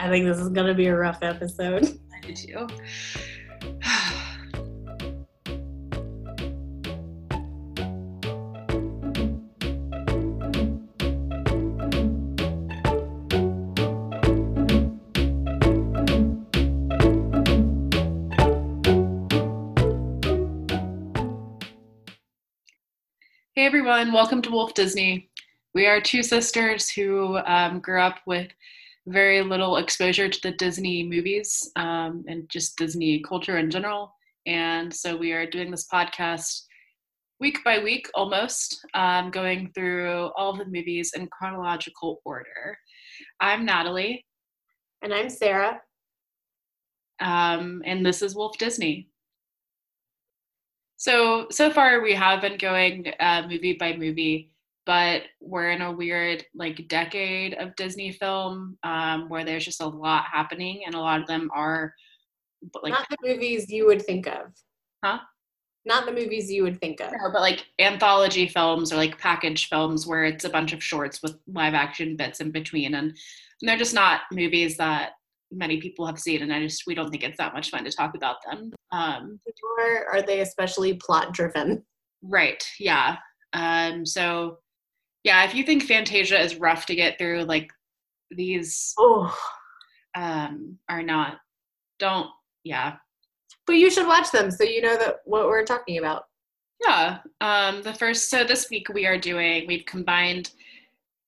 I think this is gonna be a rough episode. I do too. Hey everyone, welcome to Wolf Disney. We are two sisters who um, grew up with very little exposure to the Disney movies um, and just Disney culture in general. And so we are doing this podcast week by week almost, um, going through all the movies in chronological order. I'm Natalie. And I'm Sarah. Um, and this is Wolf Disney. So, so far we have been going uh, movie by movie but we're in a weird like decade of Disney film um, where there's just a lot happening, and a lot of them are like not the movies you would think of, huh? Not the movies you would think of. No, but like anthology films or like package films where it's a bunch of shorts with live action bits in between, and, and they're just not movies that many people have seen, and I just we don't think it's that much fun to talk about them. Um, or are they especially plot driven? Right. Yeah. Um, so yeah, if you think Fantasia is rough to get through, like these oh. um, are not. Don't. Yeah. But you should watch them so you know that what we're talking about. Yeah. Um, the first. So this week we are doing. We've combined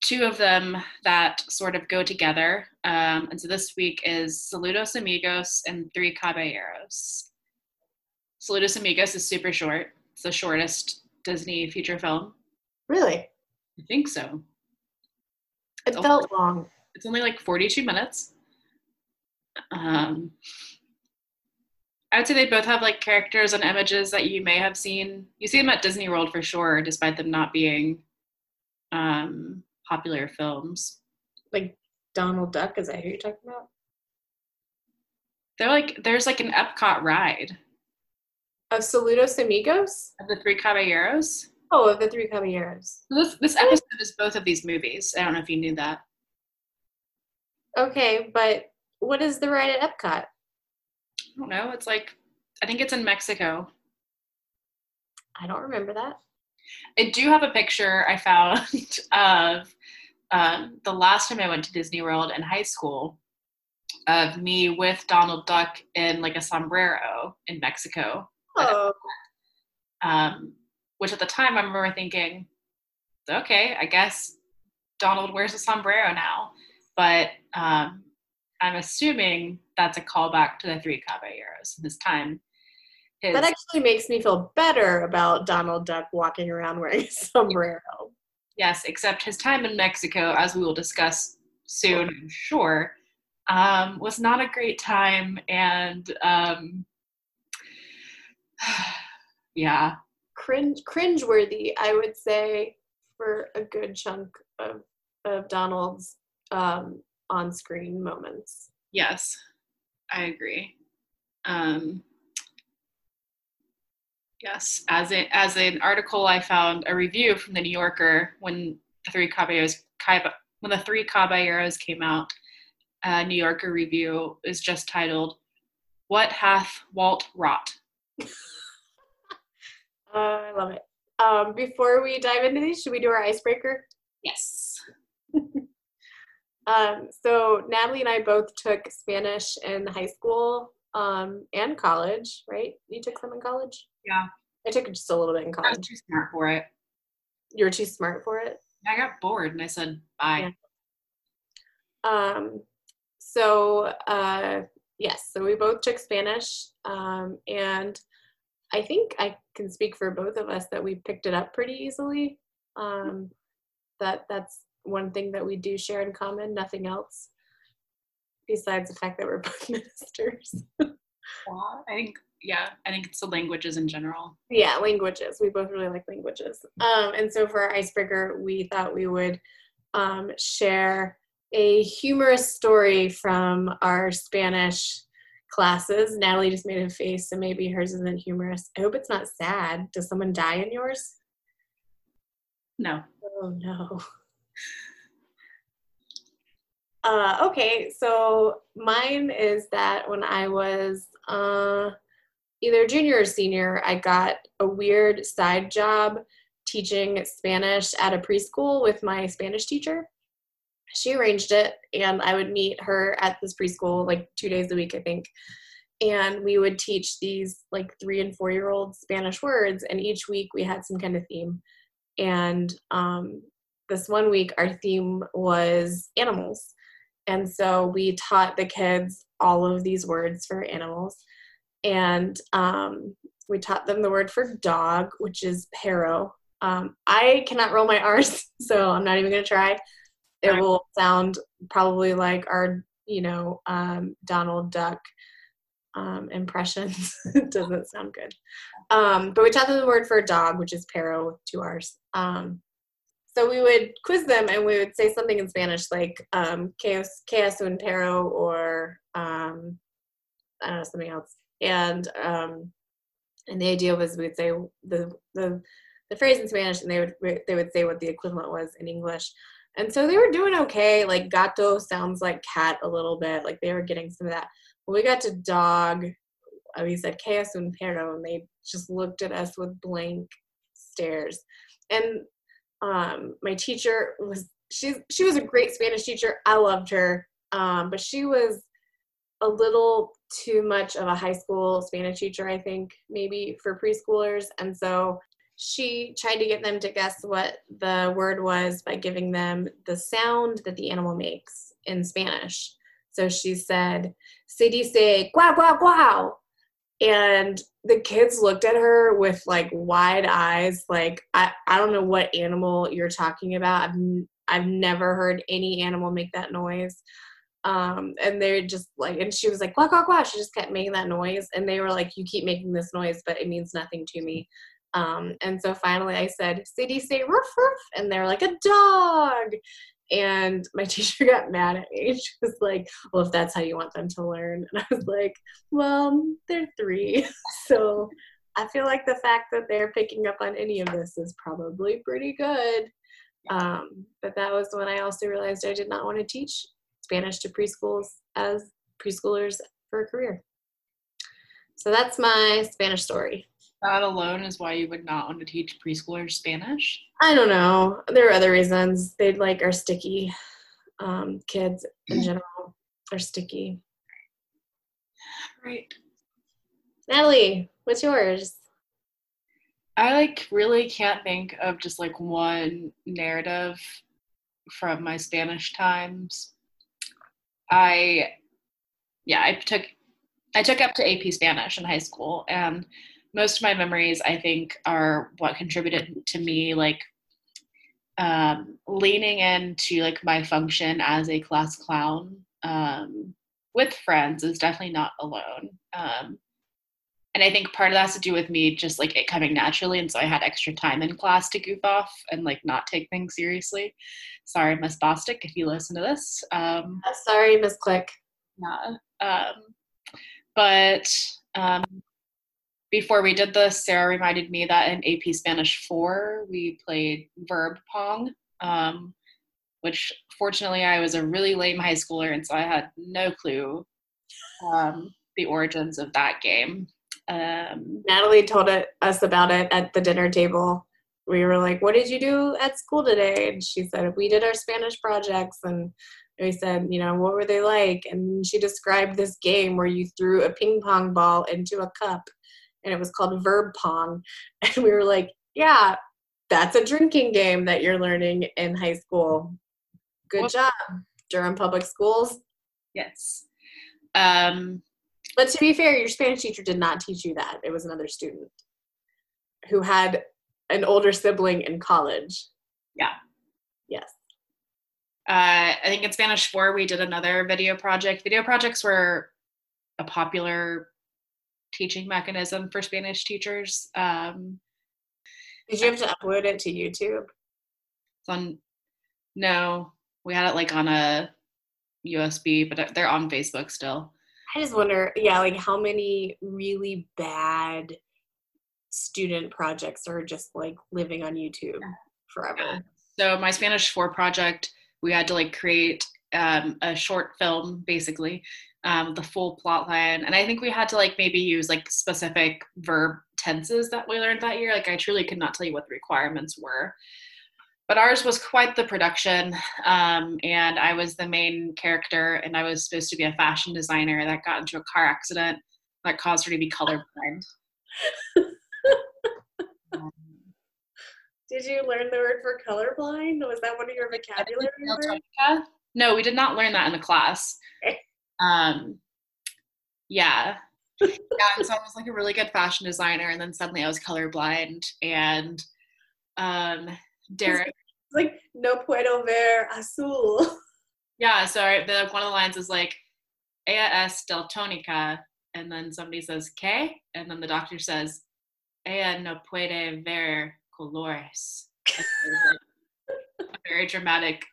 two of them that sort of go together. Um, and so this week is Saludos Amigos and Three Caballeros. Saludos Amigos is super short. It's the shortest Disney feature film. Really? I think so. It it's felt only, long. It's only like 42 minutes. Um, I would say they both have like characters and images that you may have seen. You see them at Disney World for sure, despite them not being um, popular films. Like Donald Duck, is that who you're talking about? They're like there's like an Epcot ride. Of Saludos Amigos? Of the Three Caballeros? Oh, of the Three Caballeros. This this episode is both of these movies. I don't know if you knew that. Okay, but what is the ride at Epcot? I don't know. It's like I think it's in Mexico. I don't remember that. I do have a picture I found of um, the last time I went to Disney World in high school of me with Donald Duck in like a sombrero in Mexico. Oh. Um, which at the time I remember thinking, okay, I guess Donald wears a sombrero now. But um, I'm assuming that's a callback to the Three Caballeros. This time, his- that actually makes me feel better about Donald Duck walking around wearing a sombrero. Yes, except his time in Mexico, as we will discuss soon, I'm sure, um, was not a great time. And um, yeah, cringe cringeworthy, I would say, for a good chunk of of Donald's um, on-screen moments. Yes, I agree. Um, yes, as a, as an article I found a review from the New Yorker when the Three Caballeros when the Three Caballeros came out. A New Yorker review is just titled "What Hath Walt Wrought." Uh, I love it. Um, before we dive into these, should we do our icebreaker? Yes. um, so Natalie and I both took Spanish in high school um, and college, right? You took some in college? Yeah. I took just a little bit in college. I was too smart for it. You were too smart for it? I got bored and I said bye. Yeah. Um, so uh, yes, so we both took Spanish, um, and I think I can speak for both of us that we picked it up pretty easily. Um, that that's one thing that we do share in common. Nothing else, besides the fact that we're both ministers. I think yeah, I think it's the languages in general. Yeah, languages. We both really like languages. Um, and so for our icebreaker, we thought we would um, share a humorous story from our Spanish classes. Natalie just made a face, so maybe hers isn't humorous. I hope it's not sad. Does someone die in yours? No. Oh no. Uh, okay, so mine is that when I was uh, either junior or senior, I got a weird side job teaching Spanish at a preschool with my Spanish teacher. She arranged it, and I would meet her at this preschool like two days a week, I think. And we would teach these like three and four year old Spanish words, and each week we had some kind of theme. And um, this one week, our theme was animals. And so we taught the kids all of these words for animals. And um, we taught them the word for dog, which is perro. Um, I cannot roll my R's, so I'm not even going to try. It will sound probably like our, you know, um, Donald Duck um, impressions. it doesn't sound good. Um, but we taught them the word for dog, which is perro with two R's. Um, so we would quiz them and we would say something in Spanish like um, que, es un perro or um, I don't know, something else. And um, and the idea was we'd say the, the the phrase in Spanish and they would they would say what the equivalent was in English. And so they were doing okay. Like gato sounds like cat a little bit. Like they were getting some of that. When we got to dog, uh, we said que es un perro, and they just looked at us with blank stares. And um, my teacher was she she was a great Spanish teacher. I loved her, um, but she was a little too much of a high school Spanish teacher, I think, maybe for preschoolers. And so she tried to get them to guess what the word was by giving them the sound that the animal makes in Spanish. So she said, se dice guau, guau, guau. And the kids looked at her with like wide eyes, like, I, I don't know what animal you're talking about. I've, I've never heard any animal make that noise. Um, and they're just like, and she was like, quack, quack, quack. She just kept making that noise. And they were like, you keep making this noise, but it means nothing to me. Um, and so finally I said, City say roof roof. And they're like, a dog. And my teacher got mad at me. She was like, Well, if that's how you want them to learn. And I was like, Well, they're three. So I feel like the fact that they're picking up on any of this is probably pretty good. Um, but that was when I also realized I did not want to teach Spanish to preschools as preschoolers for a career. So that's my Spanish story. That alone is why you would not want to teach preschoolers Spanish? I don't know. There are other reasons. They like are sticky. Um, kids in general are sticky. Right. Natalie, what's yours? I like really can't think of just like one narrative from my Spanish times. I yeah, I took I took up to AP Spanish in high school and most of my memories i think are what contributed to me like um, leaning into like my function as a class clown um, with friends is definitely not alone. Um, and i think part of that has to do with me just like it coming naturally and so i had extra time in class to goof off and like not take things seriously. Sorry miss bostic if you listen to this. Um, sorry miss click. yeah um, but um, before we did this, Sarah reminded me that in AP Spanish 4, we played verb pong, um, which fortunately I was a really lame high schooler, and so I had no clue um, the origins of that game. Um, Natalie told it, us about it at the dinner table. We were like, What did you do at school today? And she said, We did our Spanish projects. And we said, You know, what were they like? And she described this game where you threw a ping pong ball into a cup and it was called Verb Pong. And we were like, yeah, that's a drinking game that you're learning in high school. Good job, Durham Public Schools. Yes. Um, but to be fair, your Spanish teacher did not teach you that. It was another student who had an older sibling in college. Yeah. Yes. Uh, I think in Spanish 4, we did another video project. Video projects were a popular teaching mechanism for Spanish teachers. Um, Did you have to upload it to YouTube? It's on. No, we had it like on a USB, but they're on Facebook still. I just wonder, yeah, like how many really bad student projects are just like living on YouTube forever. So my Spanish 4 project, we had to like create um, a short film basically um, the full plot line. And i think we had to like maybe use like specific verb tenses that we learned that year. Like i truly could not tell you what the requirements were. But ours was quite the production um, and i was the main character and i was supposed to be a fashion designer that got into a car accident that caused her to be colorblind. Um, did you learn the word for colorblind? Was that one of your vocabulary words? no we did not learn that in the class um, yeah yeah and so i was like a really good fashion designer and then suddenly i was colorblind and um derek like no puedo ver azul. Yeah, so the one of the lines is like ella es daltónica, and then somebody says ¿qué? And then the doctor says ella no puede ver colores. very dramatic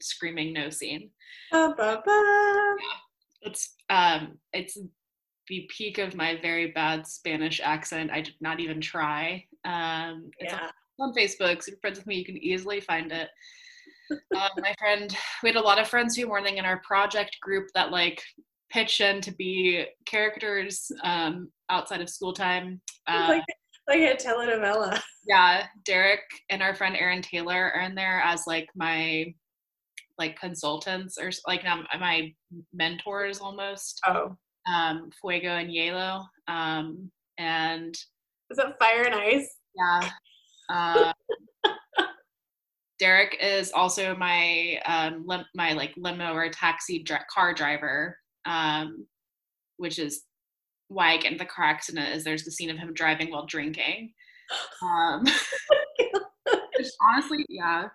screaming no scene. Ba, ba, ba. Yeah. It's um it's the peak of my very bad Spanish accent. I did not even try. Um, it's Yeah. on Facebook. So if you're friends with me, you can easily find it. um, my friend, we had a lot of friends who were in our project group that like pitch in to be characters um, outside of school time. Uh, like, like a telenovela. yeah, Derek and our friend Erin Taylor are in there as like my like consultants or like um, my mentors almost. Oh. Um, Fuego and Hielo. Um, and Is that fire and ice? Yeah. Uh, Derek is also my um, lim- my like limo or taxi dri- car driver, um, which is why I get into the car accident. Is there's the scene of him driving while drinking. Um, honestly, yeah.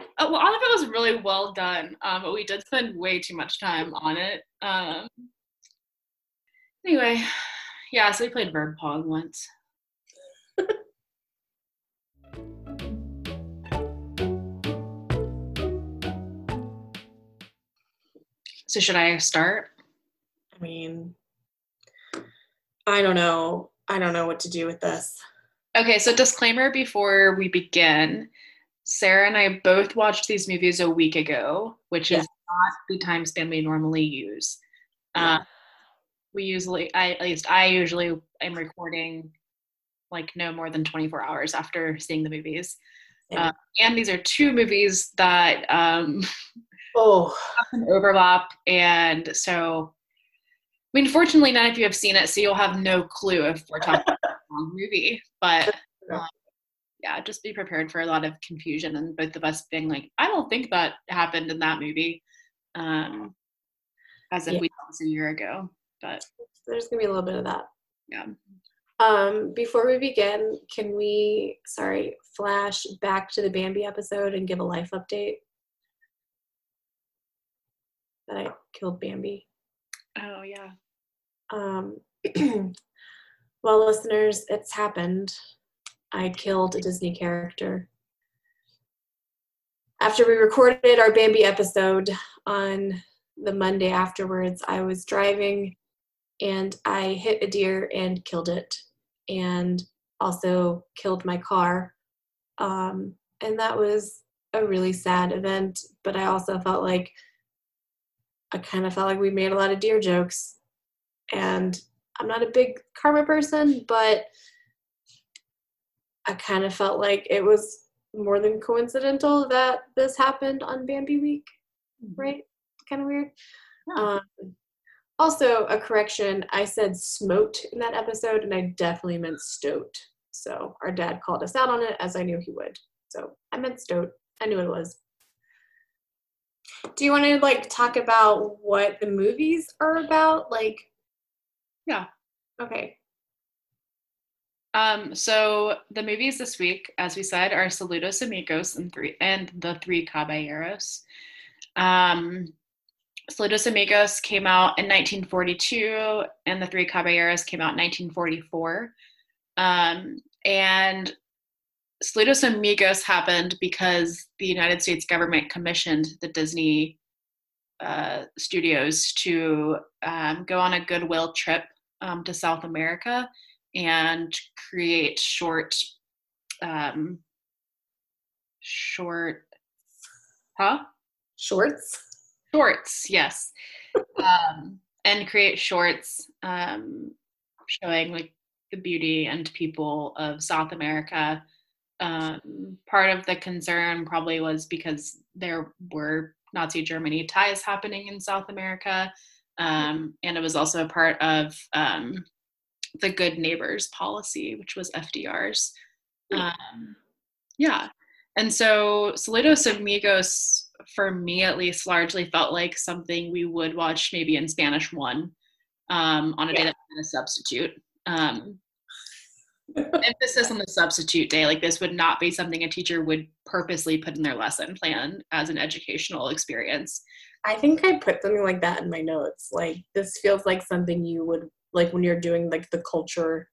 A all of it was really well done, um, but we did spend way too much time on it. Um, anyway, yeah, so we played verb pong once. So should I start? I mean, I don't know. I don't know what to do with this. Okay, so disclaimer before we begin. Sarah and I both watched these movies a week ago, which Yeah. is not the time span we normally use. Uh, we usually, I, at least I usually am recording like no more than 24 hours after seeing the movies. Yeah. Uh, and these are two movies that um, Oh, an overlap. And so, I mean, fortunately, none of you have seen it, so you'll have no clue if we're talking about the wrong movie. But um, yeah, just be prepared for a lot of confusion and both of us being like, I don't think that happened in that movie. Um, as if Yeah. we saw a year ago. But there's gonna be a little bit of that. yeah. Um, before we begin, can we, sorry, flash back to the Bambi episode and give a life update? That I killed Bambi. Oh, yeah. Um, well, listeners, it's happened. I killed a Disney character. After we recorded our Bambi episode on the Monday afterwards, I was driving and I hit a deer and killed it, and also killed my car. Um, and that was a really sad event, but I also felt like I kind of felt like we made a lot of deer jokes and I'm not a big karma person, but I kind of felt like it was more than coincidental that this happened on Bambi Week, right? Kind of weird. Yeah. Um, also, a correction I said smote in that episode, and I definitely meant stoat. So our dad called us out on it, as I knew he would. So I meant stoat. I knew it was. Do you want to like talk about what the movies are about? Like, Yeah. okay, Um, so the movies this week, as we said, are Saludos Amigos and three and the Three Caballeros. Um, Saludos Amigos came out in 1942, and the Three Caballeros came out in 1944. Um, and Saludos Amigos happened because the United States government commissioned the Disney uh, studios to um, go on a goodwill trip um, to South America and create short um short huh shorts. Shorts, yes. um, and create shorts um, showing like the beauty and people of South America. Um, part of the concern probably was because there were Nazi Germany ties happening in South America. Um, and it was also a part of um, the Good Neighbors policy, which was FDR's. Um, yeah. And so Saludos Amigos, for me at least, largely felt like something we would watch maybe in Spanish one um, on a yeah. day that a substitute. Um, emphasis on the substitute day like this would not be something a teacher would purposely put in their lesson plan as an educational experience i think i put something like that in my notes like this feels like something you would like when you're doing like the culture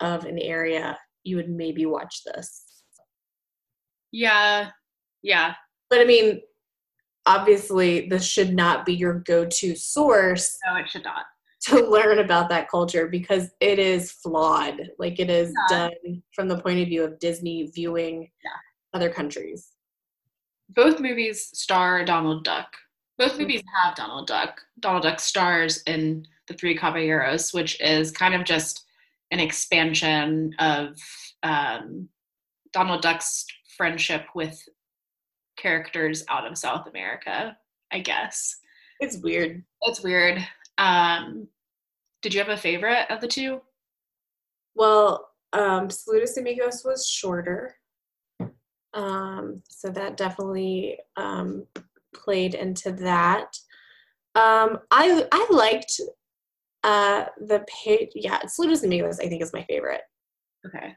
of an area you would maybe watch this yeah yeah but i mean obviously this should not be your go-to source no it should not to learn about that culture because it is flawed. Like it is yeah. done from the point of view of Disney viewing yeah. other countries. Both movies star Donald Duck. Both mm-hmm. movies have Donald Duck. Donald Duck stars in The Three Caballeros, which is kind of just an expansion of um, Donald Duck's friendship with characters out of South America, I guess. It's weird. It's weird. Um, did you have a favorite of the two? Well, um, Saludos Amigos was shorter. Um, so that definitely um, played into that. Um, I I liked uh, the page. Yeah, Saludos Amigos. I think is my favorite. Okay.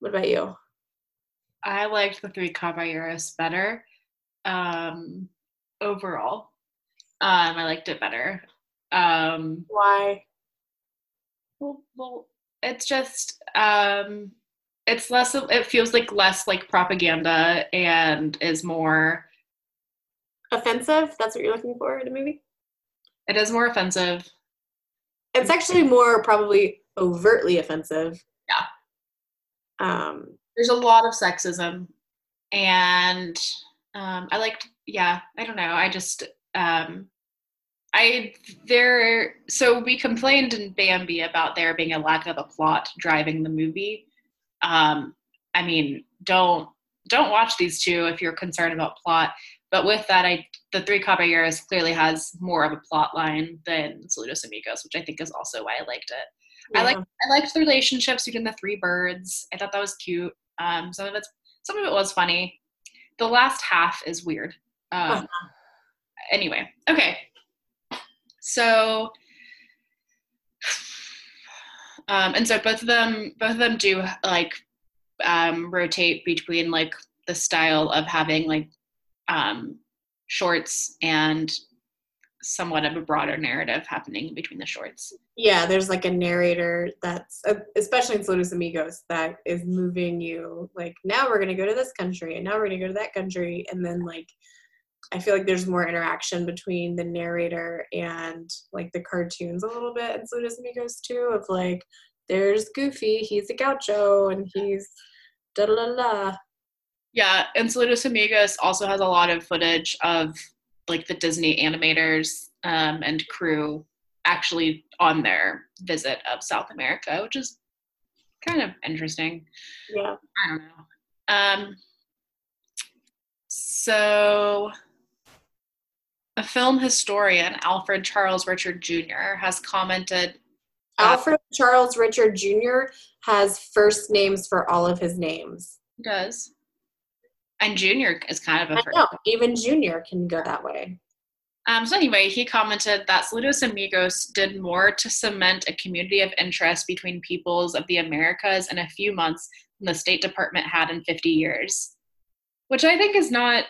What about you? I liked the Three Caballeros better. Um, overall, um, I liked it better. Um, Why? Well, well, it's just um, it's less. It feels like less like propaganda and is more offensive. That's what you're looking for in a movie. It is more offensive. It's actually more probably overtly offensive. Yeah. Um, There's a lot of sexism, and um, I liked. Yeah, I don't know. I just um, I there so we complained in Bambi about there being a lack of a plot driving the movie. Um, I mean, don't don't watch these two if you're concerned about plot. But with that, I the Three Caballeros clearly has more of a plot line than Saludos Amigos, which I think is also why I liked it. Yeah. I like I liked the relationships between the three birds. I thought that was cute. Um, some of it some of it was funny. The last half is weird. Um, uh-huh. Anyway, okay. So, um, and so both of them, both of them do like um, rotate between like the style of having like um, shorts and somewhat of a broader narrative happening between the shorts. Yeah, there's like a narrator that's, uh, especially in Saludos Amigos, that is moving you like, now we're going to go to this country and now we're going to go to that country. And then like I feel like there's more interaction between the narrator and like the cartoons a little bit in Saludos Amigos too, of like there's Goofy, he's a gaucho and he's da da da. Yeah, and Saludos Amigos also has a lot of footage of like the Disney animators um, and crew actually on their visit of South America, which is kind of interesting. Yeah. I don't know. Um, so a film historian, Alfred Charles Richard Jr., has commented. Uh, Alfred Charles Richard Jr. has first names for all of his names. He does. And Junior is kind of a first. Know, even Junior can go that way. Um, so anyway, he commented that Saludos Amigos did more to cement a community of interest between peoples of the Americas in a few months than the State Department had in 50 years. Which I think is not,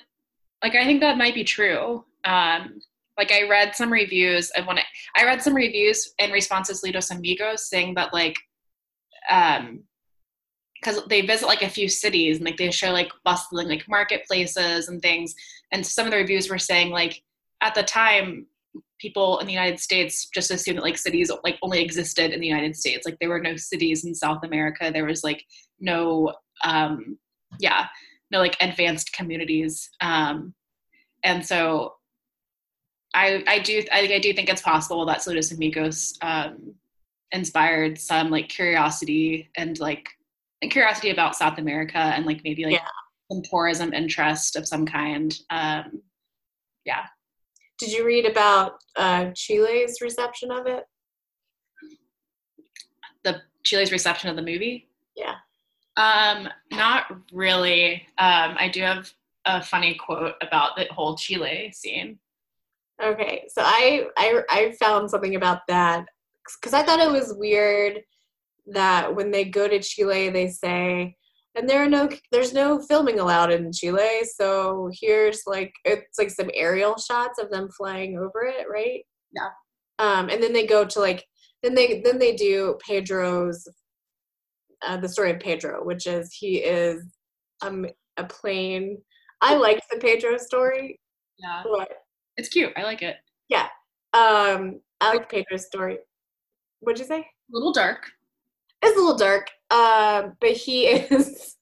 like, I think that might be true. Um, like I read some reviews of when I, I read some reviews in responses to Saludos Amigos saying that like um because they visit like a few cities and like they show like bustling like marketplaces and things. And some of the reviews were saying like at the time people in the united states just assumed that like cities like only existed in the united states. Like there were no cities in south america. There was like no um yeah no like advanced communities. Um and so I I do I think I do think it's possible that Saludos Amigos um, inspired some like curiosity and like and curiosity about South America and like maybe like Yeah. some tourism interest of some kind. Um, yeah, Did you read about uh, Chile's reception of it? the Chile's reception of the movie. Yeah. Um, not really. Um, I do have a funny quote about the whole Chile scene. Okay, so I I I found something about that because I thought it was weird that when they go to Chile, they say, and there are no there's no filming allowed in Chile. So here's like it's like some aerial shots of them flying over it, right? Yeah. Um, and then they go to like then they then they do Pedro's uh, the story of Pedro, which is he is um a plane. I like the Pedro story. Yeah, What? it's cute. I like it. Yeah. Um, I like Pedro's story. What'd you say? A little dark. It's a little dark. Um, but he is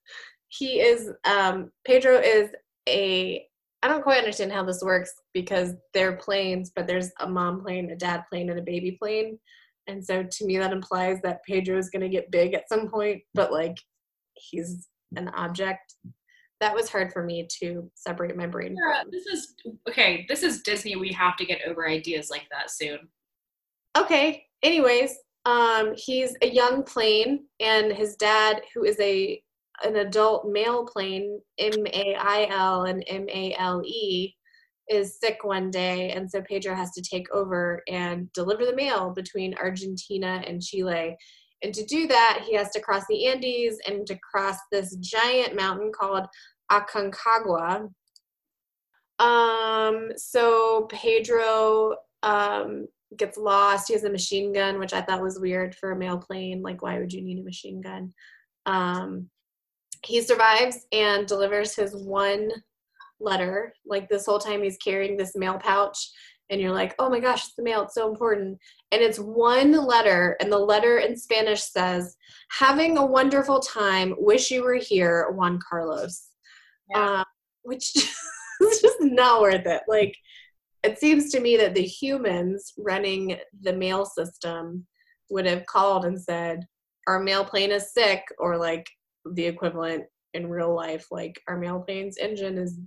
he is um Pedro is a I don't quite understand how this works because they're planes, but there's a mom plane, a dad plane, and a baby plane. And so to me that implies that Pedro is gonna get big at some point, but like he's an object. That was hard for me to separate my brain from. this is okay. This is Disney. We have to get over ideas like that soon. okay anyways um he's a young plane and his dad who is a an adult male plane m-a-i-l and m-a-l-e is sick one day and so pedro has to take over and deliver the mail between argentina and chile. And to do that he has to cross the andes and to cross this giant mountain called aconcagua. Um so pedro um gets lost. He has a machine gun, which I thought was weird for a male plane. Like, why would you need a machine gun? Um, he survives and delivers his one letter. Like this whole time, he's carrying this mail pouch, and you're like, "Oh my gosh, it's the mail! It's so important." And it's one letter, and the letter in Spanish says, "Having a wonderful time. Wish you were here, Juan Carlos." Yeah. Uh, which is just not worth it. Like it seems to me that the humans running the mail system would have called and said, Our mail plane is sick, or like the equivalent in real life, like our mail plane's engine is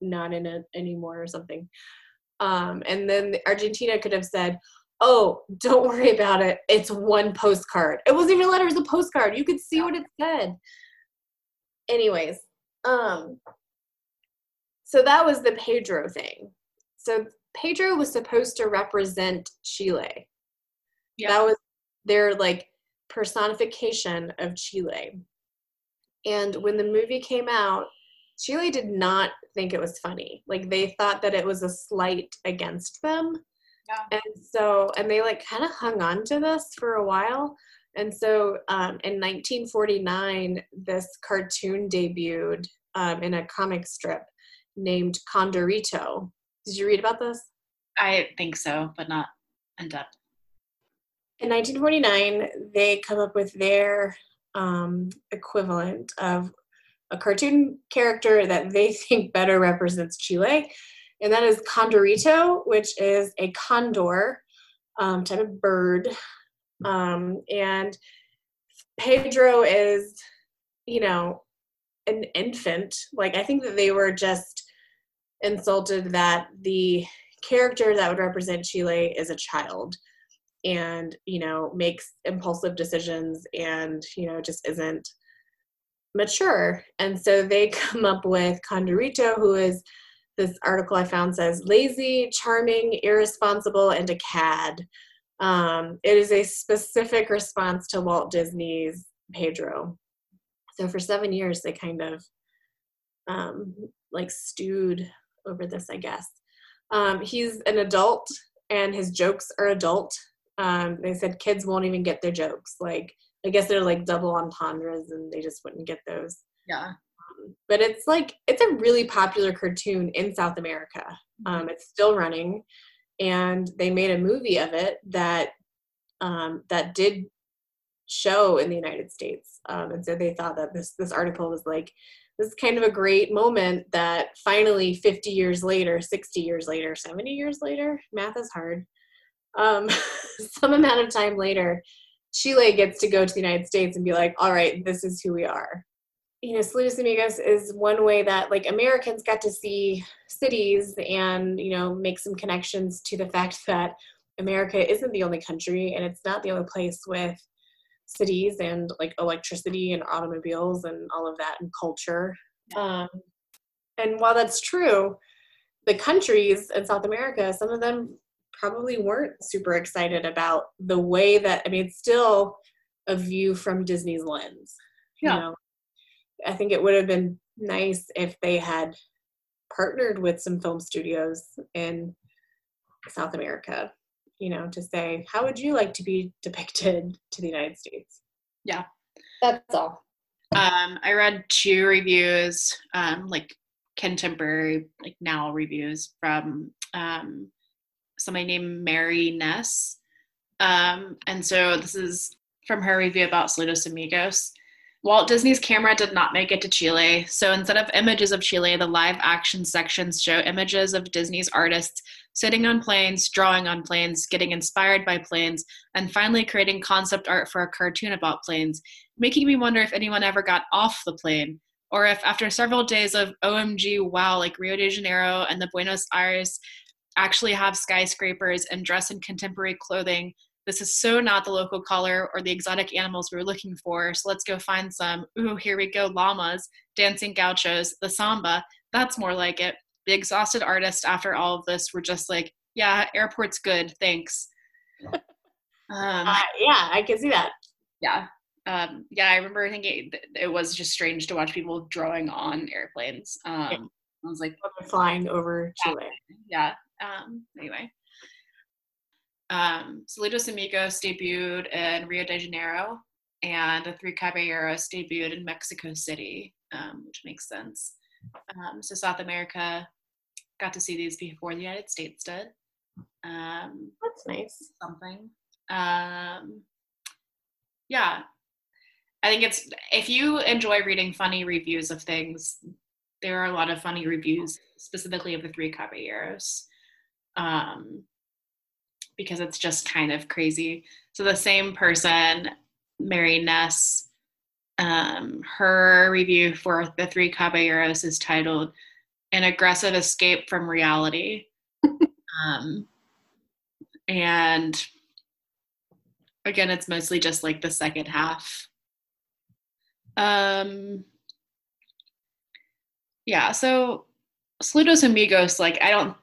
not in it anymore or something. Um, and then Argentina could have said, Oh, don't worry about it. It's one postcard. It wasn't even a letter, it was a postcard. You could see what it said. Anyways, um, so that was the Pedro thing. So Pedro was supposed to represent Chile. Yeah. That was their like personification of Chile. And when the movie came out, Chile did not think it was funny. Like they thought that it was a slight against them. Yeah. And so, and they like kind of hung on to this for a while. And so um, in 1949, this cartoon debuted um, in a comic strip named Condorito. Did you read about this? I think so, but not in depth. In 1949, they come up with their um, equivalent of a cartoon character that they think better represents Chile, and that is Condorito, which is a condor um, type of bird. Um, and Pedro is, you know, an infant. Like, I think that they were just insulted that the character that would represent Chile is a child and you know makes impulsive decisions and you know just isn't mature. And so they come up with condorito who is this article i found says lazy charming irresponsible and a cad. Um, it is a specific response to walt disney's pedro. So for seven years they kind of um, like stewed over this i guess um, he's an adult and his jokes are adult um, they said kids won't even get their jokes. Like, I guess they're like double entendres and they just wouldn't get those. Yeah. Um, but it's like, it's a really popular cartoon in South America. Um, it's still running. And they made a movie of it that um, that did show in the United States. Um, and so they thought that this this article was like this is kind of a great moment that finally 50 years later 60 years later 70 years later math is hard um, some amount of time later chile gets to go to the united states and be like all right this is who we are. You know saludos amigos is one way that like americans got to see cities and you know make some connections to the fact that america isn't the only country and it's not the only place with cities and like electricity and automobiles and all of that and culture. Um, and while that's true, the countries in South America, some of them probably weren't super excited about the way that, I mean, it's still a view from Disney's lens. Yeah. You know, I think it would have been nice if they had partnered with some film studios in South America you know, to say, how would you like to be depicted to the United States? Yeah. That's all. Um, I read two reviews, um, like contemporary, like now reviews from um, somebody named Mari Ness. Um, and so this is from her review about Saludos Amigos. Walt Disney's camera did not make it to Chile, so instead of images of Chile, the live action sections show images of Disney's artists sitting on planes, drawing on planes, getting inspired by planes, and finally creating concept art for a cartoon about planes, making me wonder if anyone ever got off the plane, or if after several days of OMG wow, like Rio de Janeiro and the Buenos Aires actually have skyscrapers and dress in contemporary clothing this is so not the local color or the exotic animals we were looking for. So let's go find some. Ooh, here we go, llamas, dancing gauchos, the samba. That's more like it. The exhausted artists after all of this were just like, yeah, airport's good, thanks. Um, uh, yeah, I can see that. Yeah. Um, yeah, I remember thinking it was just strange to watch people drawing on airplanes. Um, yeah. I was like, flying over Chile. Yeah. Um, anyway, um, Saludos Amigos debuted in Rio de Janeiro, and The Three Caballeros debuted in Mexico City, um, which makes sense. Um, so South America got to see these before the United States did. Um, That's nice. Something. Um, yeah, I think it's if you enjoy reading funny reviews of things, there are a lot of funny reviews specifically of the Three Caballeros. Um, because it's just kind of crazy. So the same person, Mari Ness, um, her review for The Three Caballeros is titled An Aggressive Escape from Reality. um, and again, it's mostly just like the second half. Um, yeah, so Saludos Amigos, like, I don't,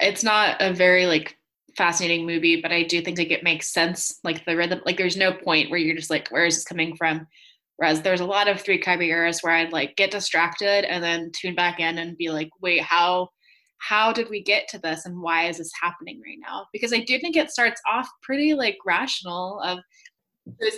it's not a very like fascinating movie, but I do think like it makes sense. Like the rhythm, like there's no point where you're just like, where is this coming from? Whereas there's a lot of Three Caballeros where I'd like get distracted and then tune back in and be like, wait, how how did we get to this and why is this happening right now? Because I do think it starts off pretty like rational of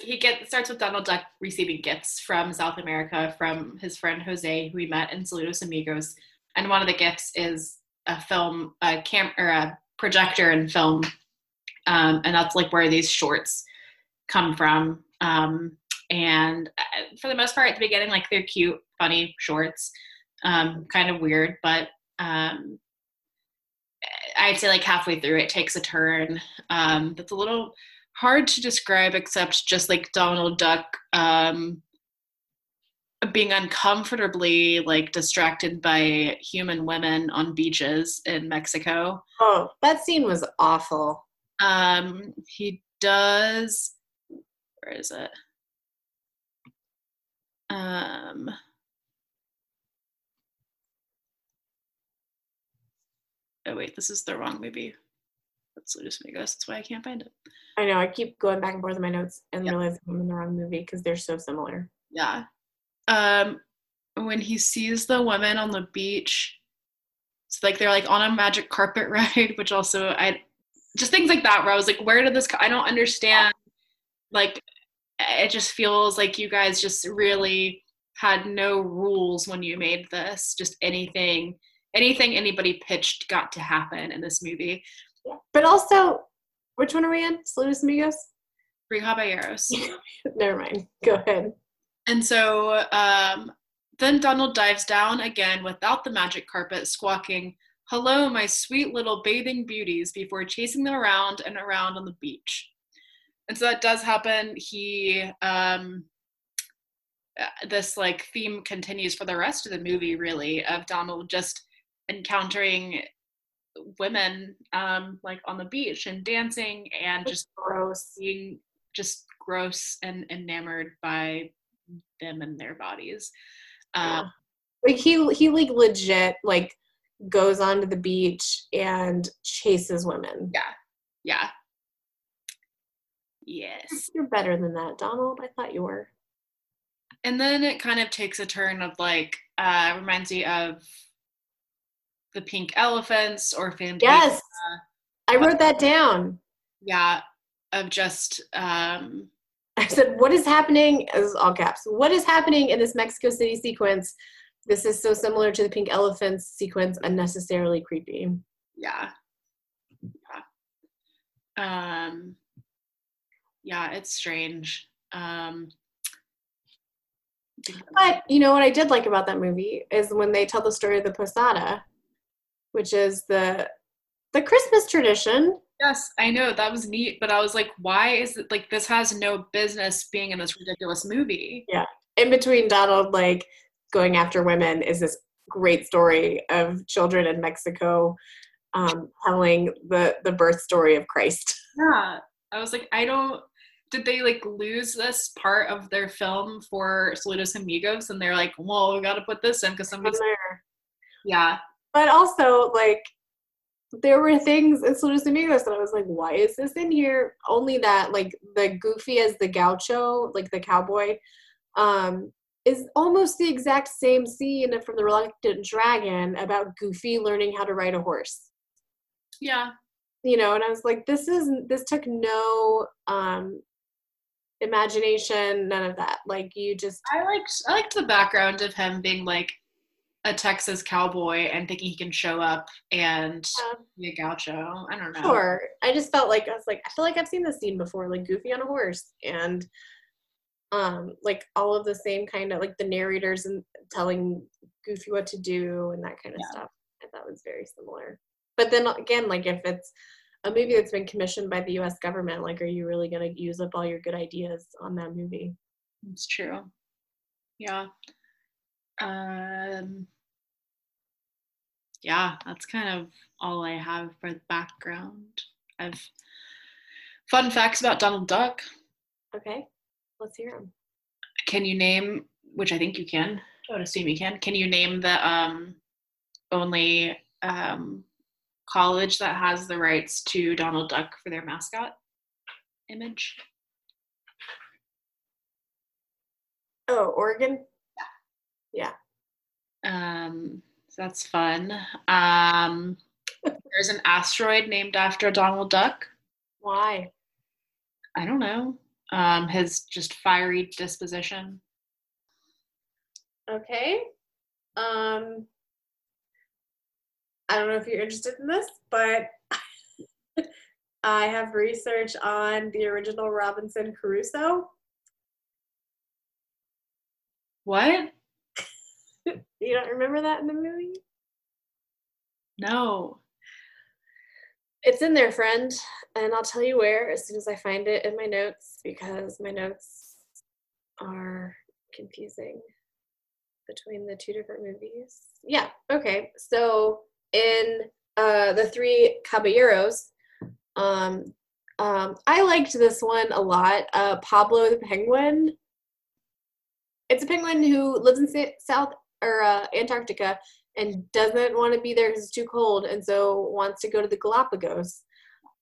he get starts with Donald Duck receiving gifts from South America from his friend Jose, who he met in Saludos Amigos, and one of the gifts is a film, a cam or a projector and film, um, and that's like where these shorts come from. Um, and uh, for the most part, at the beginning, like they're cute, funny shorts, um, kind of weird, but um, I'd say like halfway through, it takes a turn. Um, that's a little hard to describe, except just like Donald Duck um, being uncomfortably like distracted by human women on beaches in Mexico. Oh, that scene was awful. Um, he does. Where is it? Um. Oh wait, this is the wrong movie. Let's just make us. That's why I can't find it. I know. I keep going back and forth in my notes and yep. realizing I'm in the wrong movie because they're so similar. Yeah um, when he sees the women on the beach, it's like they're like on a magic carpet ride, which also I just things like that where I was like, where did this? I don't understand. Like, it just feels like you guys just really had no rules when you made this. Just anything, anything anybody pitched got to happen in this movie. But also, which one are we in? Saludos Amigos? Three Caballeros. Never mind. Go ahead. And so um, Then Donald dives down again without the magic carpet, squawking, Hello, my sweet little bathing beauties, before chasing them around and around on the beach. And so that does happen. He, um, uh, this like theme continues for the rest of the movie, really, of Donald just encountering women um, like on the beach and dancing and just gross being just gross and enamored by them and their bodies. Um, like he he like legit like goes onto the beach and chases women. Yeah. Yeah. Yes. You're better than that, Donald. I thought you were. And then it kind of takes a turn of like uh reminds me of the pink elephants or Fantasia. Yes. I wrote that down. Yeah. Of just um I said, what is happening? As all caps. What is happening in this Mexico City sequence? This is so similar to the Pink Elephants sequence, unnecessarily creepy. Yeah. Yeah. Um yeah, it's strange. Um but you know what I did like about that movie is when they tell the story of the posada, which is the the Christmas tradition. Yes, I know that was neat, but I was like, why is it like this has no business being in this ridiculous movie? Yeah, in between Donald like going after women is this great story of children in Mexico um, telling the the birth story of Christ. Yeah, I was like, I don't. Did they like lose this part of their film for Saludos Amigos? And they're like, well, we got to put this in because somebody's there. Yeah, but also like there were things in Saludos Amigos that I was like, why is this in here? Only that like the goofy as the gaucho, like the cowboy, um, is almost the exact same scene from the Reluctant Dragon about Goofy learning how to ride a horse. Yeah. You know, and I was like, this is this took no um imagination, none of that. Like you just I liked I liked the background of him being like a Texas cowboy and thinking he can show up and Yeah. be a gaucho. I don't know. Sure. I just felt like I was like, I feel like I've seen this scene before, like Goofy on a horse, and um, like all of the same kind of like the narrators and telling Goofy what to do and that kind of Yeah. stuff. I thought was very similar. But then again, like if it's a movie that's been commissioned by the U.S. government, like, are you really gonna use up all your good ideas on that movie? It's true. Yeah. Um yeah, that's kind of all I have for the background. I've fun facts about Donald Duck. Okay, let's hear them. Can you name which I think you can. I would assume you can. Can you name the um only um college that has the rights to Donald Duck for their mascot image? Oh, Oregon. Yeah. Yeah. Um, that's fun. Um, there's an asteroid named after Donald Duck. Why? I don't know. Um, his just fiery disposition. Okay. Um, I don't know if you're interested in this, but I have research on the original Robinson Crusoe. What? You don't remember that in the movie? No. It's in there, friend, and I'll tell you where as soon as I find it in my notes because my notes are confusing between the two different movies. Yeah, okay. So in uh, the three caballeros, um, um, I liked this one a lot. Uh, Pablo the penguin. It's a penguin who lives in South or uh, Antarctica and doesn't want to be there because it's too cold, and so wants to go to the Galapagos.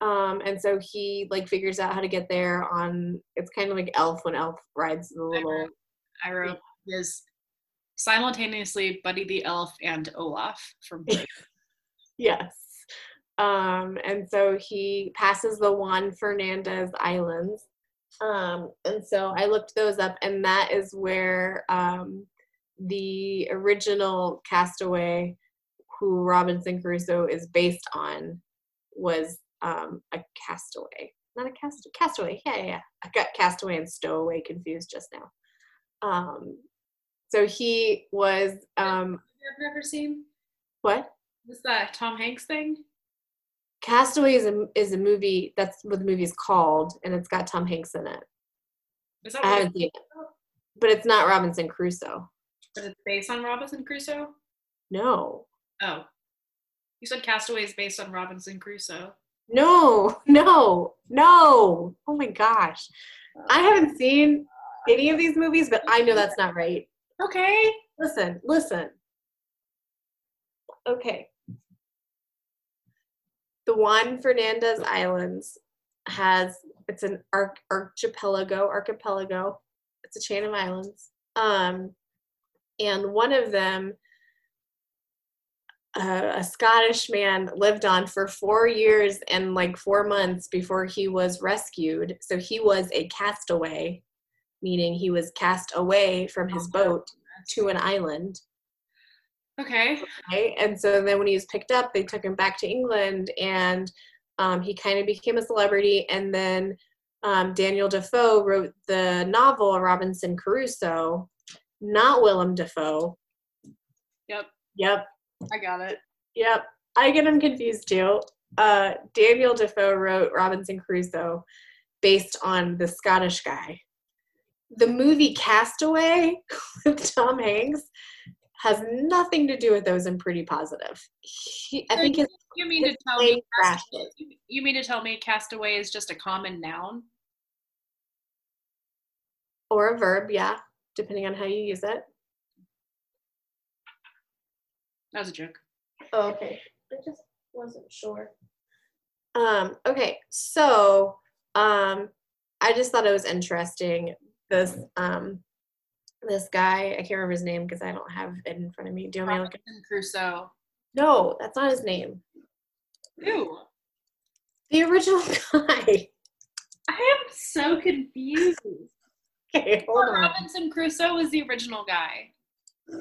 Um, and so he like figures out how to get there on. It's kind of like Elf when Elf rides the little. I wrote his simultaneously Buddy the Elf and Olaf from Yes. Um, and so he passes the Juan Fernandez Islands. Um, and so I looked those up, and that is where um, the original castaway, who Robinson Crusoe is based on, was um, a castaway. Not a cast castaway. Yeah, yeah, yeah. I got castaway and stowaway confused just now. Um, so he was um I've never seen. what? What's that Tom Hanks thing? Castaway is a is a movie that's what the movie is called, and it's got Tom Hanks in it. Is that I haven't seen it, but it's not Robinson Crusoe. But it's based on Robinson Crusoe? No, Oh. You said Castaway is based on Robinson Crusoe. no, no, no! Oh my gosh, I haven't seen any of these movies, but I know that's not right. Okay. Listen, listen. Okay. The Juan Fernandez Islands has it's an arch- archipelago, archipelago. It's a chain of islands. Um, and one of them, uh, a Scottish man lived on for four years and like four months before he was rescued. So he was a castaway, meaning he was cast away from his boat to an island. Okay. Right? And so then when he was picked up, they took him back to England and um, he kind of became a celebrity. And then um, Daniel Defoe wrote the novel Robinson Crusoe, not Willem Dafoe. Yep. Yep, I got it. yep. I get him confused too. Uh, Daniel Defoe wrote Robinson Crusoe based on the Scottish guy. The movie Castaway with Tom Hanks has nothing to do with those and pretty positive. He, I think his You mean to tell me. Castaway, you mean to tell me Castaway is just a common noun? or a verb, yeah, depending on how you use it. That was a joke. Oh, okay. I just wasn't sure. Um, okay, so um I just thought it was interesting. This um this guy, I can't remember his name because I don't have it in front of me. Do you want me to look at Crusoe. No, that's not his name. Who? The original guy. I am so confused. Okay, hold on. Robinson Crusoe was the original guy.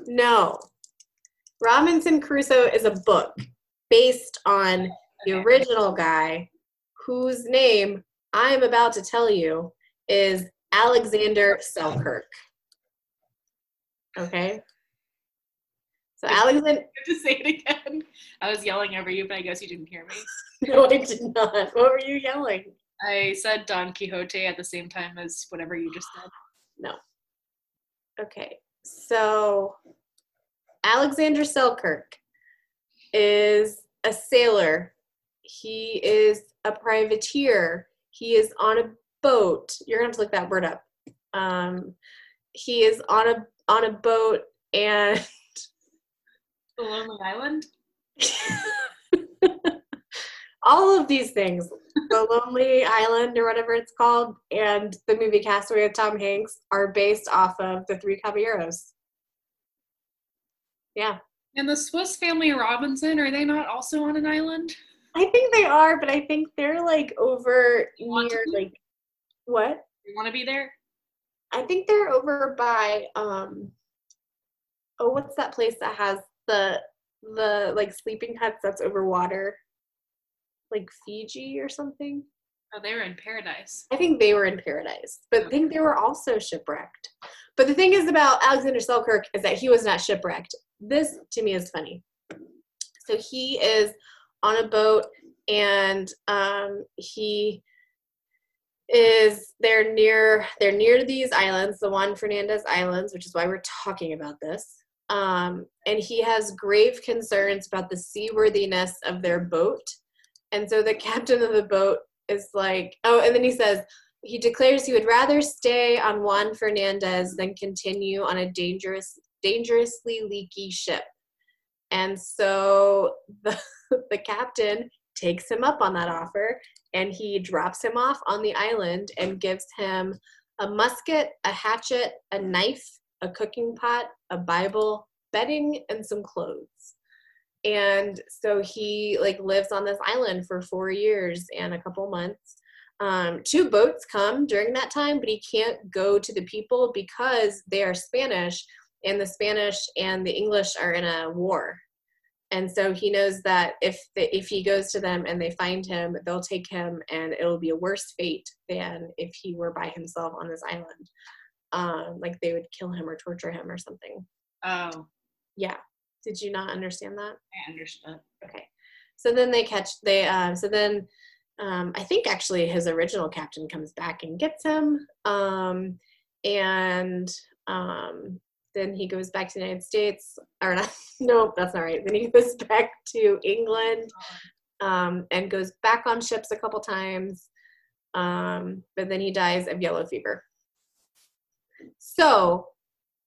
No. Robinson Crusoe is a book based on the original guy whose name I'm about to tell you is Alexander Selkirk. Okay? So Alexander to say it again. I was yelling over you, but I guess you didn't hear me. No, I did not. What were you yelling? I said Don Quixote at the same time as whatever you just said. No. Okay. So Alexander Selkirk is a sailor. He is a privateer. He is on a boat. You're gonna have to look that word up. Um, he is on a on a boat and The Lonely Island? all of these things the lonely island or whatever it's called and the movie castaway with tom hanks are based off of the three caballeros. Yeah. And the Swiss Family Robinson, are they not also on an island? i think they are but i think they're like over You want to near like what? You want to be there? i think they're over by um oh what's that place that has the the like sleeping huts that's over water like fiji or something Oh, they were in paradise. I think they were in paradise, but I think they were also shipwrecked. But the thing is about Alexander Selkirk is that he was not shipwrecked. This to me is funny. So he is on a boat and um, he is they're near they're near these islands, the Juan Fernandez Islands, which is why we're talking about this. Um, and he has grave concerns about the seaworthiness of their boat. And so the captain of the boat is like, oh, and then he says, he declares he would rather stay on Juan Fernandez than continue on a dangerous, dangerously leaky ship. And so the, the captain takes him up on that offer and he drops him off on the island and gives him a musket, a hatchet, a knife, a cooking pot, a Bible, bedding, and some clothes and so he like lives on this island for four years and a couple months um, two boats come during that time but he can't go to the people because they are spanish and the spanish and the english are in a war and so he knows that if the, if he goes to them and they find him they'll take him and it'll be a worse fate than if he were by himself on this island um, like they would kill him or torture him or something. Oh, Yeah. Did you not understand that? I understood. Okay. So then they catch they um so then um I think actually his original captain comes back and gets him. Um and um then he goes back to the United States or not no, that's not right. Then he goes back to England um and goes back on ships a couple times. Um but then he dies of yellow fever. So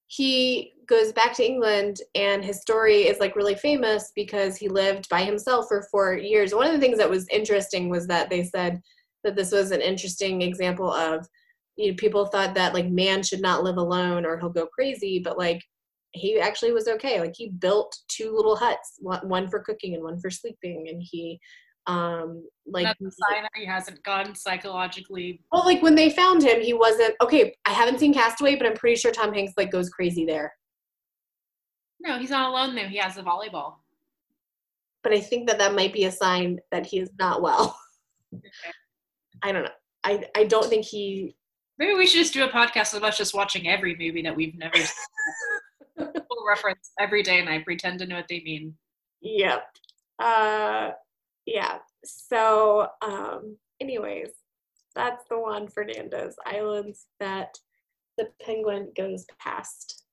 he goes back to England and his story is like really famous because he lived by himself for four years. One of the things that was interesting was that they said that this was an interesting example of you know, people thought that like man should not live alone or he'll go crazy, but like he actually was okay. Like he built two little huts, one for cooking and one for sleeping, and he um like That's a sign that he hasn't gone psychologically. well like when they found him he wasn't okay i haven't seen castaway but i'm pretty sure tom hanks like goes crazy there No, he's not alone though. He has the volleyball. but I think that that might be a sign that he is not well. I don't know. I I don't think he. Maybe we should just do a podcast of us just watching every movie that we've never seen. we'll reference every day and I pretend to know what they mean. Yep. Uh, yeah. So, um, anyways, that's the Juan Fernandez Islands that the penguin goes past.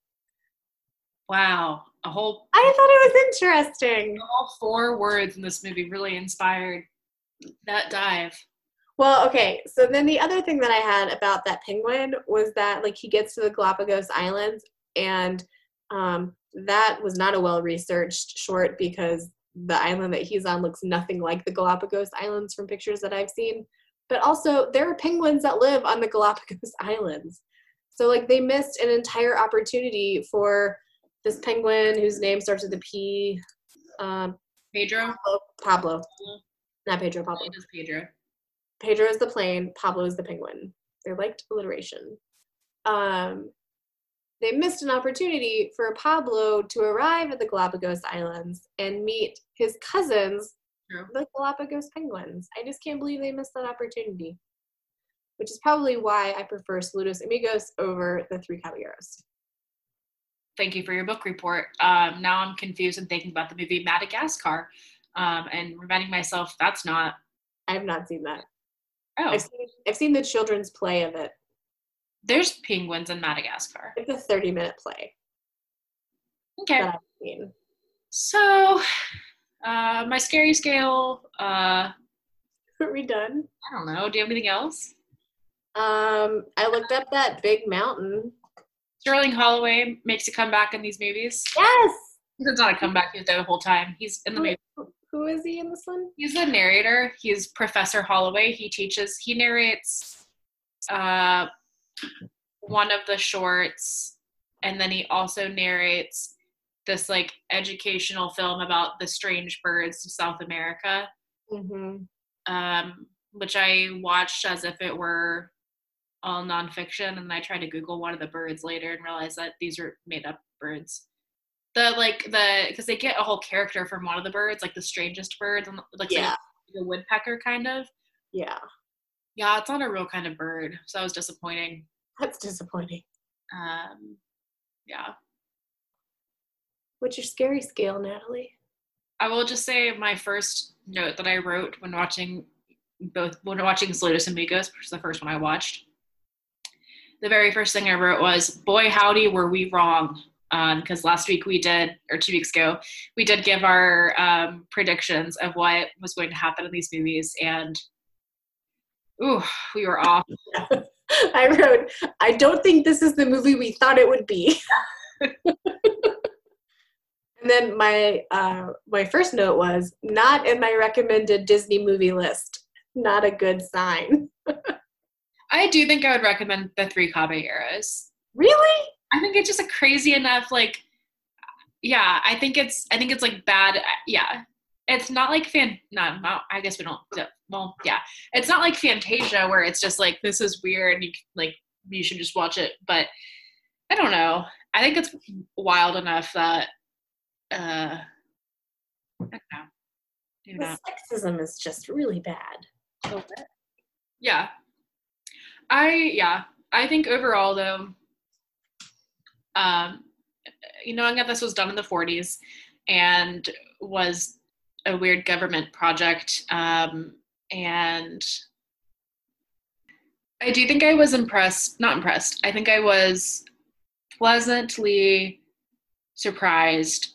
Wow. A whole I thought it was interesting. all four words in this movie really inspired that dive. Well, okay. So then the other thing that I had about that penguin was that like he gets to the Galapagos Islands and um, that was not a well researched short because the island that he's on looks nothing like the Galapagos Islands from pictures that I've seen. But also there are penguins that live on the Galapagos Islands. So like they missed an entire opportunity for this penguin whose name starts with a P. Um, Pedro? Pablo. Not Pedro, Pablo. It is Pedro. Pedro is the plane, Pablo is the penguin. They liked alliteration. Um, they missed an opportunity for Pablo to arrive at the Galapagos Islands and meet his cousins, True. the Galapagos penguins. I just can't believe they missed that opportunity, which is probably why I prefer Saludos Amigos over the Three Caballeros. Thank you for your book report. Um, now I'm confused and thinking about the movie Madagascar um, and reminding myself that's not. I have not seen that. Oh, I've seen, I've seen the children's play of it. there's penguins in Madagascar. It's a 30 minute play Okay. that I've seen. So, uh, my scary scale, uh, Are we done? I don't know. Do you have anything else? Um, I looked up that big mountain. Sterling Holloway makes a comeback in these movies. Yes. It's not a comeback, he's there the whole time. He's in the movie. Who, who is he in this one? He's the narrator. He's Professor Holloway. He teaches, he narrates uh, one of the shorts, and then he also narrates this like educational film about the strange birds of South America, Mm-hmm. um, which I watched as if it were all nonfiction. And I tried to Google one of the birds later and realized that these are made up birds. The like the because they get a whole character from one of the birds, like the strangest bird, and like Yeah. a woodpecker kind of. Yeah. Yeah, it's not a real kind of bird, so that was disappointing. That's disappointing. Um, yeah, What's your scary scale, Natalie? I will just say my first note that I wrote when watching both when watching Saludos Amigos, which is the first one I watched. The very first thing I wrote was, "Boy, howdy, were we wrong." Because last week we did, or two weeks ago, we did give our um, predictions of what was going to happen in these movies, and ooh, we were off. I wrote, I don't think this is the movie we thought it would be. and then my uh, my first note was not in my recommended Disney movie list. Not a good sign. I do think I would recommend the Three Caballeros. Really? I think it's just a crazy enough like yeah, I think it's I think it's like bad yeah. It's not like fan no, not I guess we don't well, yeah. It's not like Fantasia where it's just like this is weird and you like you should just watch it, but I don't know. I think it's wild enough that uh I don't know. The sexism is just really bad. Yeah. I yeah. I think overall though, um, knowing that this was done in the 40s and was a weird government project, um, and I do think I was impressed. Not impressed. I think I was pleasantly surprised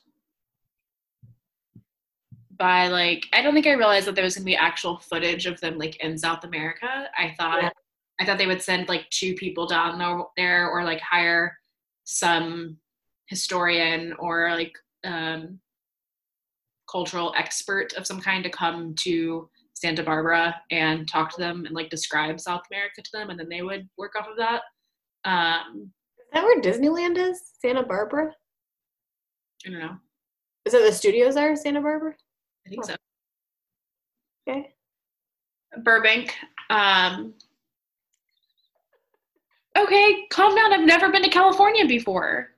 by like I don't think I realized that there was gonna be actual footage of them like in South America. I thought yeah. I thought they would send like two people down there or like hire some historian or like um, cultural expert of some kind to come to Santa Barbara and talk to them and like describe South America to them, and then they would work off of that. Um, is that where Disneyland is? Santa Barbara? I don't know. Is it the studios are Santa Barbara? I think oh. so. Okay. Burbank. Um, okay, calm down. I've never been to California before.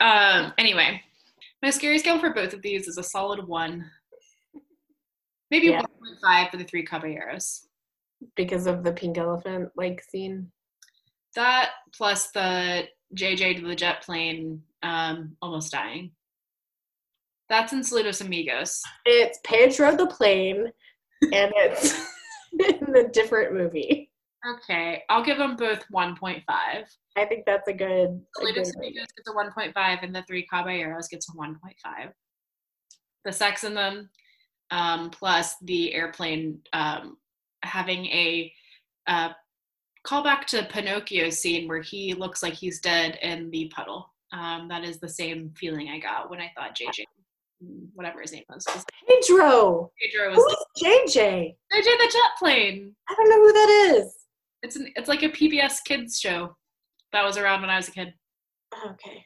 Um, anyway, my scary scale for both of these is a solid one. Maybe yeah. 1.5 for the three caballeros. Because of the pink elephant like scene? That plus the Jay Jay to the jet plane um, almost dying. That's in Saludos Amigos. It's Pedro the plane, and it's in the different movie. Okay, I'll give them both 1.5. I think that's a good. Saludos Amigos gets a 1.5, and the Three Caballeros gets a 1.5. The sex in them, um, plus the airplane um, having a uh, callback to Pinocchio scene where he looks like he's dead in the puddle. Um, that is the same feeling I got when I thought Jay Jay whatever his name was. Pedro. Pedro was Who's Jay Jay. JJ the jet plane. I don't know who that is. It's an it's like a PBS kids show that was around when I was a kid. Okay.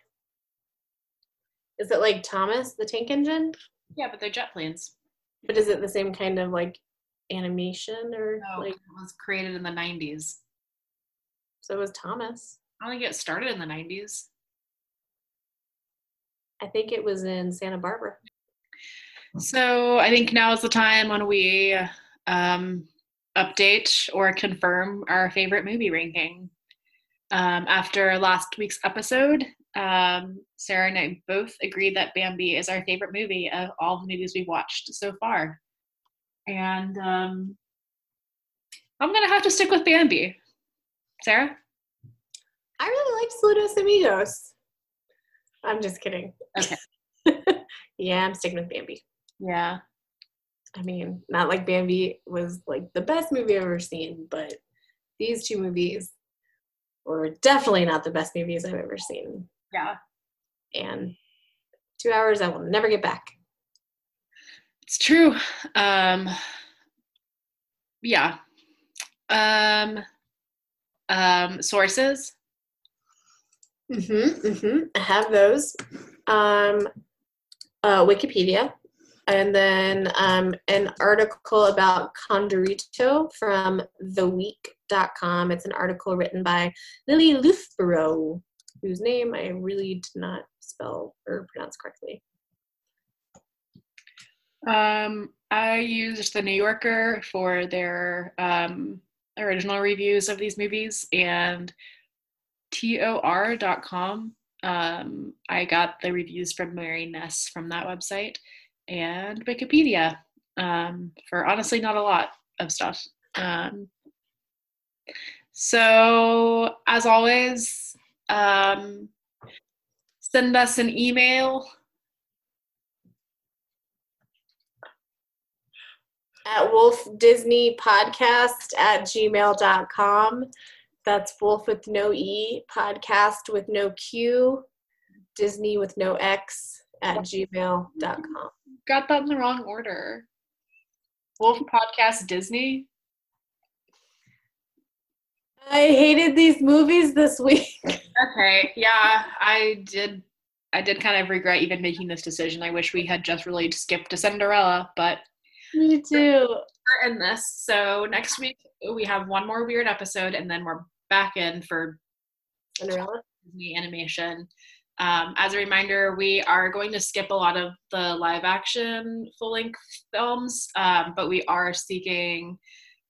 Is it like Thomas the Tank Engine? Yeah, but they're jet planes. But is it the same kind of like animation or no, like it was created in the nineties. So was Thomas. I think it started in the nineties. I think it was in Santa Barbara. So I think now is the time when we um, update or confirm our favorite movie ranking. Um, after last week's episode, um, Sarah and I both agreed that Bambi is our favorite movie of all the movies we've watched so far. And um, I'm going to have to stick with Bambi. Sarah? I really like Saludos Amigos. I'm just kidding. Okay. yeah, I'm sticking with Bambi. Yeah. I mean, not like Bambi was like the best movie I've ever seen, but these two movies were definitely not the best movies I've ever seen. Yeah. And two hours I will never get back. It's true. Um, yeah. Um, um, sources. Mm-hmm, mm-hmm. I have those. Um, uh, Wikipedia, and then um, an article about Condorito from theweek.com. It's an article written by Lily Loughborough, whose name I really did not spell or pronounce correctly. Um, I used the New Yorker for their um, original reviews of these movies, and tor.com. Um, I got the reviews from Mari Ness from that website and Wikipedia um, for honestly not a lot of stuff. Um, so, as always, um, send us an email. At wolf disney podcast at gmail.com that's Wolf with no E, podcast with no Q, Disney with no X at gmail.com. Got that in the wrong order. Wolf Podcast Disney? I hated these movies this week. okay, yeah, I did. I did kind of regret even making this decision. I wish we had just really skipped to Cinderella, but me too. We're in this, so next week we have one more weird episode, and then we're back in for Cinderella Disney animation. Um, as a reminder, we are going to skip a lot of the live action full length films, um, but we are seeking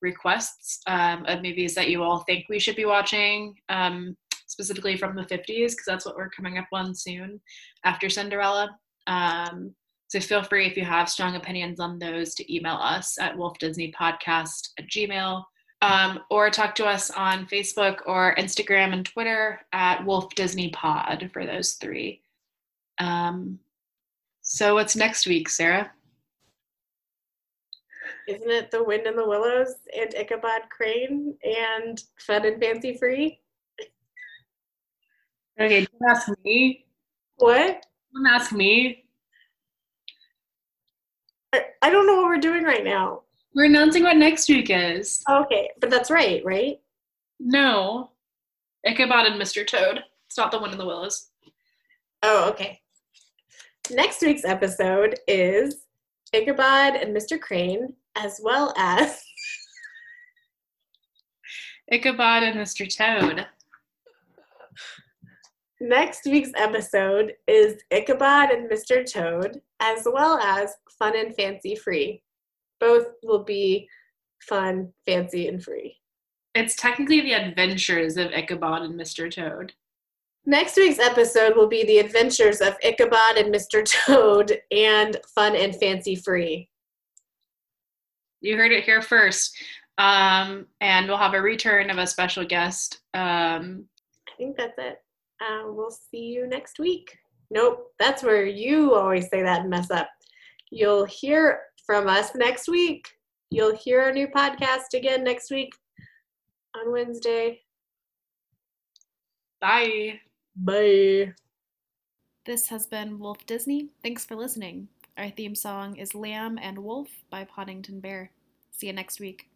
requests um, of movies that you all think we should be watching. Um, specifically from the 50s, because that's what we're coming up on soon after Cinderella. Um, so feel free if you have strong opinions on those to email us at wolfdisneypodcast at gmail um, or talk to us on Facebook or Instagram and Twitter at Wolf Disney Pod for those three. Um, so what's next week, Sarah? Isn't it The Wind in the Willows and Ichabod Crane and Fun and Fancy Free? Okay, don't ask me. What? Don't ask me. I, I don't know what we're doing right now. We're announcing what next week is. Okay, but that's right, right? No. Ichabod and Mr. Toad. It's not the one in the willows. Oh, okay. Next week's episode is Ichabod and Mr. Crane, as well as Ichabod and Mr. Toad. Next week's episode is Ichabod and Mr. Toad, as well as Fun and Fancy Free. Both will be fun, fancy, and free. It's technically the adventures of Ichabod and Mr. Toad. Next week's episode will be the adventures of Ichabod and Mr. Toad and Fun and Fancy Free. You heard it here first. Um, and we'll have a return of a special guest. Um, I think that's it. Uh, we'll see you next week. Nope, that's where you always say that and mess up. You'll hear from us next week. You'll hear our new podcast again next week on Wednesday. bye. Bye. This has been Wolf Disney. Thanks for listening. Our theme song is Lamb and Wolf by Poddington Bear. See you next week.